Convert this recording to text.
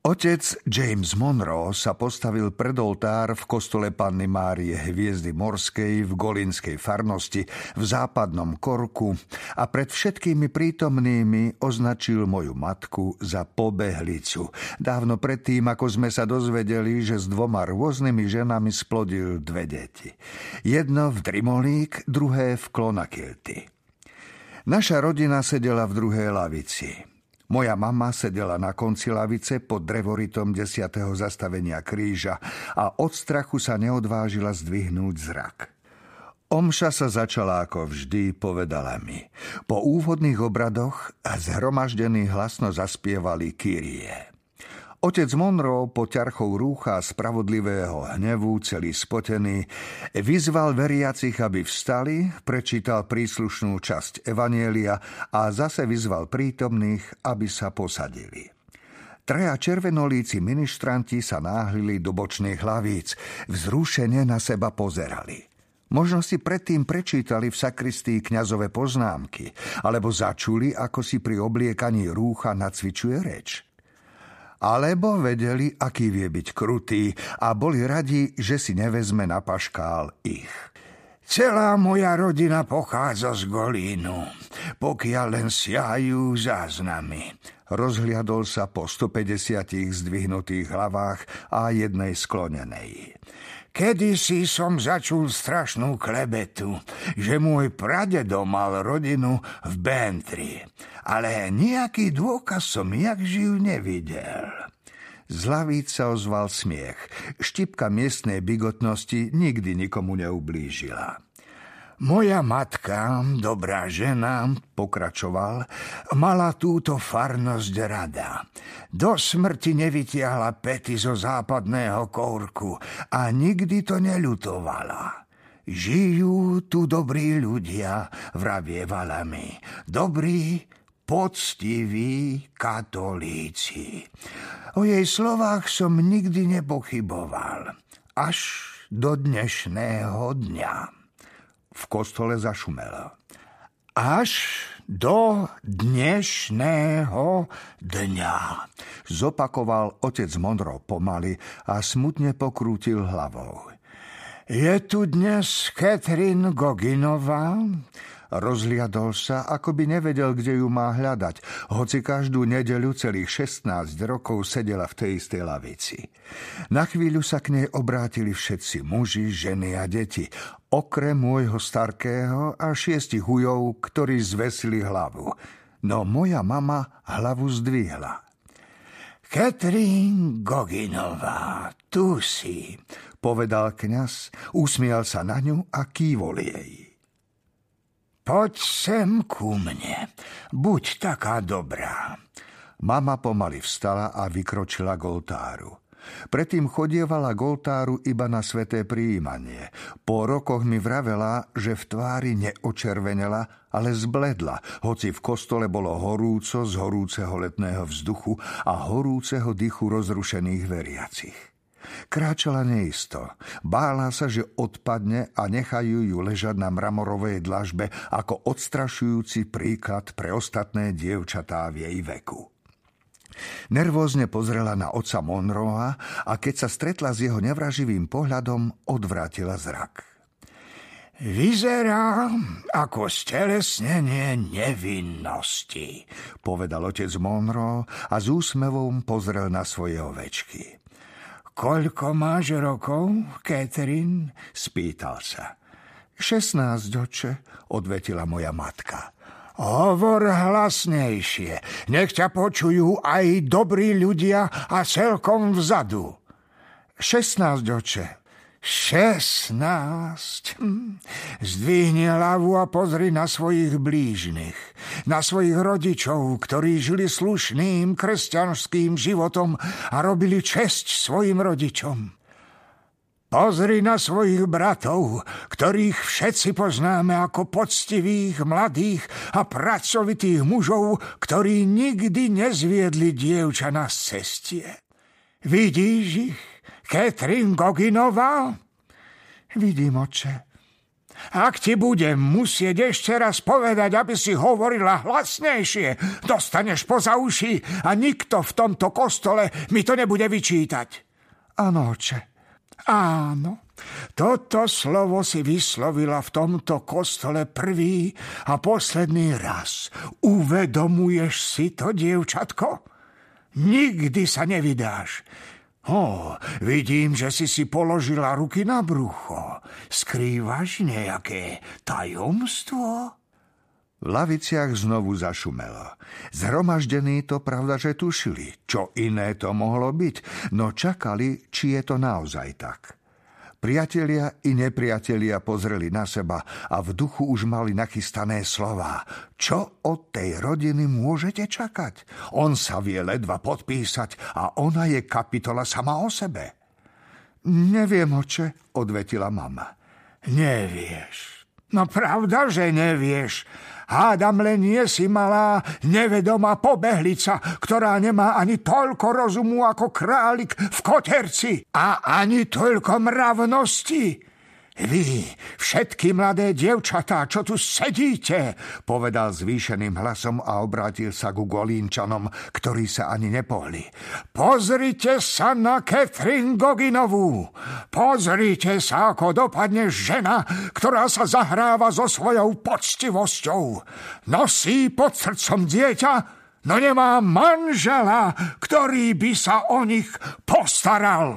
Otec James Monroe sa postavil pred oltár v kostole Panny Márie Hviezdy Morskej v Golinskej farnosti v západnom Korku a pred všetkými prítomnými označil moju matku za pobehlicu. Dávno predtým, ako sme sa dozvedeli, že s dvoma rôznymi ženami splodil dve deti. Jedno v Drimolík, druhé v Klonakilty. Naša rodina sedela v druhej lavici. Moja mama sedela na konci lavice pod drevoritom desiatého zastavenia kríža a od strachu sa neodvážila zdvihnúť zrak. Omša sa začala ako vždy, povedala mi. Po úvodných obradoch zhromaždení hlasno zaspievali Kyrie. Otec Monroe po ťarchou rúcha spravodlivého hnevu, celý spotený, vyzval veriacich, aby vstali, prečítal príslušnú časť Evanielia a zase vyzval prítomných, aby sa posadili. Traja červenolíci ministranti sa náhlili do bočných hlavíc, vzrušene na seba pozerali. Možno si predtým prečítali v sakristii kňazové poznámky, alebo začuli, ako si pri obliekaní rúcha nacvičuje reč – alebo vedeli, aký vie byť krutý a boli radi, že si nevezme na paškál ich. Celá moja rodina pochádza z Golínu, pokiaľ len siahajú záznamy. Rozhliadol sa po 150 zdvihnutých hlavách a jednej sklonenej. Kedysi som začul strašnú klebetu, že môj pradedo mal rodinu v Bentry, ale nejaký dôkaz som jak živ nevidel. Z sa ozval smiech. Štipka miestnej bigotnosti nikdy nikomu neublížila. Moja matka, dobrá žena, pokračoval, mala túto farnosť rada. Do smrti nevytiahla pety zo západného kórku a nikdy to neľutovala. Žijú tu dobrí ľudia, vravievala mi. Dobrí, poctiví katolíci. O jej slovách som nikdy nepochyboval. Až do dnešného dňa v kostole zašumelo. Až do dnešného dňa, zopakoval otec Monro pomaly a smutne pokrútil hlavou. Je tu dnes Catherine Goginová? Rozliadol sa, ako by nevedel, kde ju má hľadať, hoci každú nedeľu celých 16 rokov sedela v tej istej lavici. Na chvíľu sa k nej obrátili všetci muži, ženy a deti, okrem môjho starkého a šiestich hujov, ktorí zvesili hlavu. No moja mama hlavu zdvihla. Katrín Goginová, tu si, povedal kňaz, usmial sa na ňu a kývol jej. Poď sem ku mne, buď taká dobrá. Mama pomaly vstala a vykročila k oltáru. Predtým chodievala k iba na sveté príjmanie. Po rokoch mi vravela, že v tvári neočervenela, ale zbledla, hoci v kostole bolo horúco z horúceho letného vzduchu a horúceho dychu rozrušených veriacich. Kráčala neisto. Bála sa, že odpadne a nechajú ju ležať na mramorovej dlažbe ako odstrašujúci príklad pre ostatné dievčatá v jej veku. Nervózne pozrela na oca Monroa a keď sa stretla s jeho nevraživým pohľadom, odvrátila zrak. Vyzerá ako stelesnenie nevinnosti, povedal otec Monroe a s úsmevom pozrel na svoje ovečky. Koľko máš rokov, Catherine? spýtal sa. Šestnáct, oče, odvetila moja matka. Hovor hlasnejšie, nech ťa počujú aj dobrí ľudia a celkom vzadu. Šestnáct, oče, Šestnáct. Hm. Zdvihni hlavu a pozri na svojich blížnych, na svojich rodičov, ktorí žili slušným kresťanským životom a robili česť svojim rodičom. Pozri na svojich bratov, ktorých všetci poznáme ako poctivých, mladých a pracovitých mužov, ktorí nikdy nezviedli dievča na cestie. Vidíš ich? Katrin Goginová? Vidím, oče. Ak ti budem musieť ešte raz povedať, aby si hovorila hlasnejšie, dostaneš poza uši a nikto v tomto kostole mi to nebude vyčítať. Áno, oče. Áno, toto slovo si vyslovila v tomto kostole prvý a posledný raz. Uvedomuješ si to, dievčatko? Nikdy sa nevydáš. Ó, vidím, že si si položila ruky na brucho. Skrývaš nejaké tajomstvo? V laviciach znovu zašumelo. Zhromaždení to pravda, že tušili, čo iné to mohlo byť, no čakali, či je to naozaj tak. Priatelia i nepriatelia pozreli na seba a v duchu už mali nachystané slova. Čo od tej rodiny môžete čakať? On sa vie ledva podpísať a ona je kapitola sama o sebe. Neviem, oče, odvetila mama. Nevieš. No pravda, že nevieš. Hádam len nie si malá, nevedomá pobehlica, ktorá nemá ani toľko rozumu ako králik v koterci a ani toľko mravnosti. Vy, všetky mladé dievčatá, čo tu sedíte, povedal zvýšeným hlasom a obrátil sa ku Golínčanom, ktorí sa ani nepohli. Pozrite sa na Catherine Goginovú. Pozrite sa, ako dopadne žena, ktorá sa zahráva so svojou poctivosťou. Nosí pod srdcom dieťa, no nemá manžela, ktorý by sa o nich postaral.